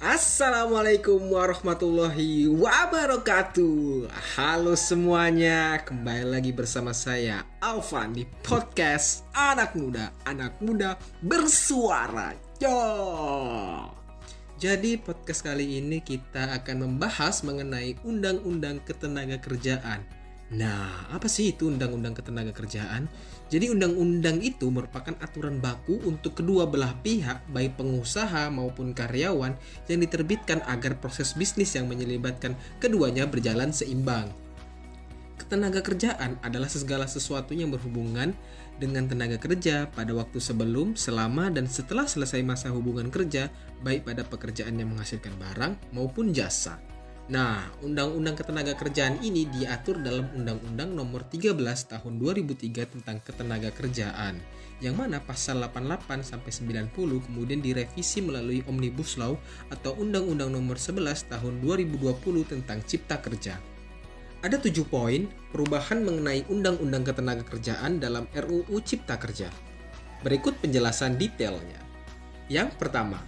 Assalamualaikum warahmatullahi wabarakatuh. Halo semuanya Kembali lagi bersama saya Alvan di podcast Anak Muda. Anak Muda Bersuara. Yo. Jadi podcast kali ini kita akan membahas mengenai Undang-Undang Ketenaga Kerjaan Nah, apa sih itu Undang-Undang Ketenaga Kerjaan? Jadi undang-undang itu merupakan aturan baku untuk kedua belah pihak, baik pengusaha maupun karyawan, yang diterbitkan agar proses bisnis yang menyelibatkan keduanya berjalan seimbang. Ketenaga kerjaan adalah segala sesuatu yang berhubungan dengan tenaga kerja pada waktu sebelum, selama, dan setelah selesai masa hubungan kerja, baik pada pekerjaan yang menghasilkan barang maupun jasa. Nah, Undang-Undang Ketenaga Kerjaan ini diatur dalam Undang-Undang Nomor 13 Tahun 2003 tentang Ketenaga Kerjaan, yang mana pasal 88 sampai 90 kemudian direvisi melalui Omnibus Law atau Undang-Undang Nomor 11 Tahun 2020 tentang Cipta Kerja. Ada tujuh poin perubahan mengenai Undang-Undang Ketenaga Kerjaan dalam RUU Cipta Kerja. Berikut penjelasan detailnya. Yang pertama,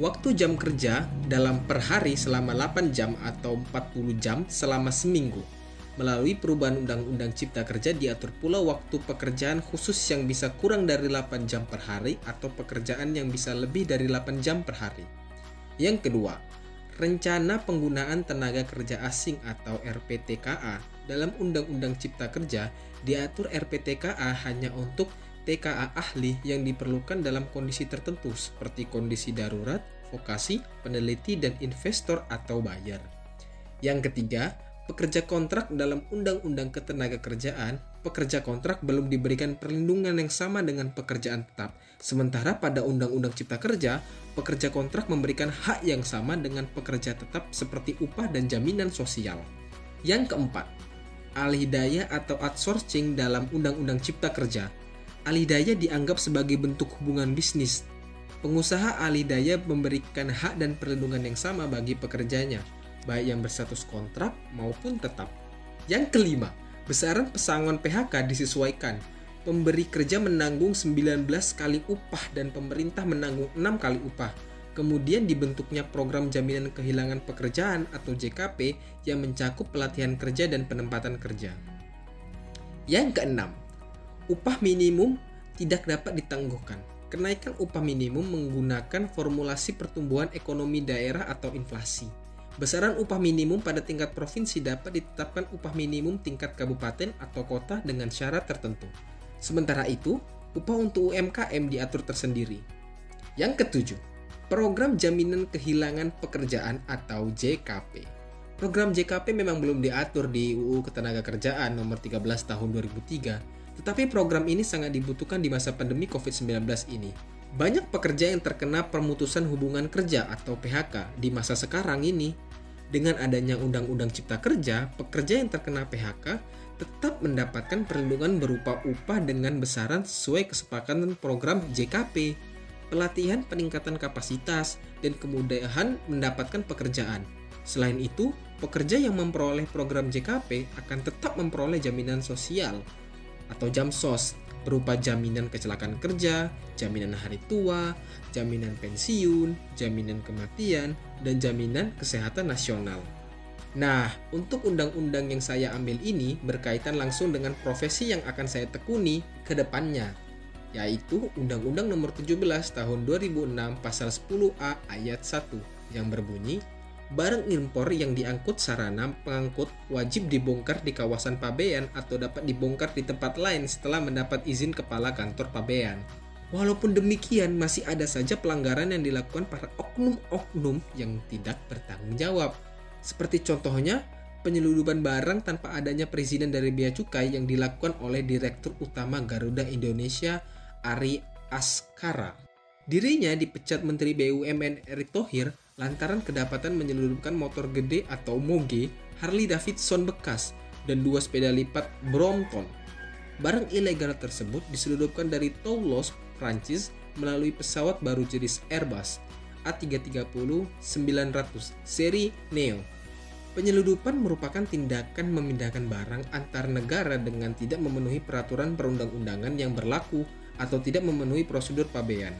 Waktu jam kerja dalam per hari selama 8 jam atau 40 jam selama seminggu. Melalui perubahan Undang-Undang Cipta Kerja diatur pula waktu pekerjaan khusus yang bisa kurang dari 8 jam per hari atau pekerjaan yang bisa lebih dari 8 jam per hari. Yang kedua, rencana penggunaan tenaga kerja asing atau RPTKA dalam Undang-Undang Cipta Kerja diatur RPTKA hanya untuk TKA ahli yang diperlukan dalam kondisi tertentu seperti kondisi darurat, vokasi, peneliti, dan investor atau buyer. Yang ketiga, pekerja kontrak dalam Undang-Undang Ketenaga Kerjaan, pekerja kontrak belum diberikan perlindungan yang sama dengan pekerjaan tetap. Sementara pada Undang-Undang Cipta Kerja, pekerja kontrak memberikan hak yang sama dengan pekerja tetap seperti upah dan jaminan sosial. Yang keempat, alih daya atau outsourcing dalam Undang-Undang Cipta Kerja Alidaya dianggap sebagai bentuk hubungan bisnis. Pengusaha alidaya memberikan hak dan perlindungan yang sama bagi pekerjanya, baik yang berstatus kontrak maupun tetap. Yang kelima, besaran pesangon PHK disesuaikan. Pemberi kerja menanggung 19 kali upah dan pemerintah menanggung 6 kali upah. Kemudian dibentuknya program jaminan kehilangan pekerjaan atau JKP yang mencakup pelatihan kerja dan penempatan kerja. Yang keenam, upah minimum tidak dapat ditangguhkan. Kenaikan upah minimum menggunakan formulasi pertumbuhan ekonomi daerah atau inflasi. Besaran upah minimum pada tingkat provinsi dapat ditetapkan upah minimum tingkat kabupaten atau kota dengan syarat tertentu. Sementara itu, upah untuk UMKM diatur tersendiri. Yang ketujuh, program jaminan kehilangan pekerjaan atau JKP. Program JKP memang belum diatur di UU Ketenagakerjaan nomor 13 tahun 2003 tetapi program ini sangat dibutuhkan di masa pandemi COVID-19 ini. Banyak pekerja yang terkena pemutusan hubungan kerja atau PHK di masa sekarang ini. Dengan adanya Undang-Undang Cipta Kerja, pekerja yang terkena PHK tetap mendapatkan perlindungan berupa upah dengan besaran sesuai kesepakatan program JKP, pelatihan peningkatan kapasitas, dan kemudahan mendapatkan pekerjaan. Selain itu, pekerja yang memperoleh program JKP akan tetap memperoleh jaminan sosial atau jam sos berupa jaminan kecelakaan kerja, jaminan hari tua, jaminan pensiun, jaminan kematian, dan jaminan kesehatan nasional. Nah, untuk undang-undang yang saya ambil ini berkaitan langsung dengan profesi yang akan saya tekuni ke depannya, yaitu Undang-Undang Nomor 17 Tahun 2006 Pasal 10A Ayat 1 yang berbunyi barang impor yang diangkut sarana pengangkut wajib dibongkar di kawasan pabean atau dapat dibongkar di tempat lain setelah mendapat izin kepala kantor pabean. Walaupun demikian, masih ada saja pelanggaran yang dilakukan para oknum-oknum yang tidak bertanggung jawab. Seperti contohnya, penyeludupan barang tanpa adanya perizinan dari Bea Cukai yang dilakukan oleh Direktur Utama Garuda Indonesia, Ari Askara. Dirinya dipecat Menteri BUMN Erick Thohir lantaran kedapatan menyelundupkan motor gede atau moge Harley Davidson bekas dan dua sepeda lipat Brompton. Barang ilegal tersebut diselundupkan dari Toulouse, Prancis melalui pesawat baru jenis Airbus A330-900 seri Neo. Penyeludupan merupakan tindakan memindahkan barang antar negara dengan tidak memenuhi peraturan perundang-undangan yang berlaku atau tidak memenuhi prosedur pabean.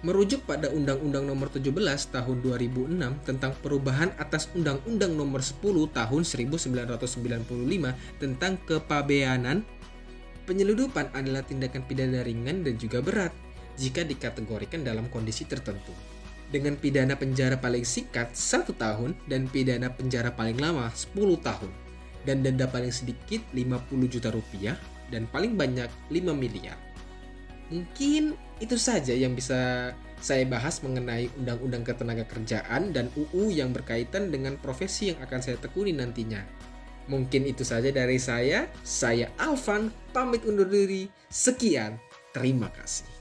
Merujuk pada Undang-Undang Nomor 17 Tahun 2006 tentang perubahan atas Undang-Undang Nomor 10 Tahun 1995 tentang kepabeanan, penyeludupan adalah tindakan pidana ringan dan juga berat jika dikategorikan dalam kondisi tertentu. Dengan pidana penjara paling singkat 1 tahun dan pidana penjara paling lama 10 tahun dan denda paling sedikit 50 juta rupiah dan paling banyak 5 miliar. Mungkin itu saja yang bisa saya bahas mengenai Undang-Undang Ketenaga Kerjaan dan UU yang berkaitan dengan profesi yang akan saya tekuni nantinya. Mungkin itu saja dari saya. Saya Alvan, pamit undur diri. Sekian, terima kasih.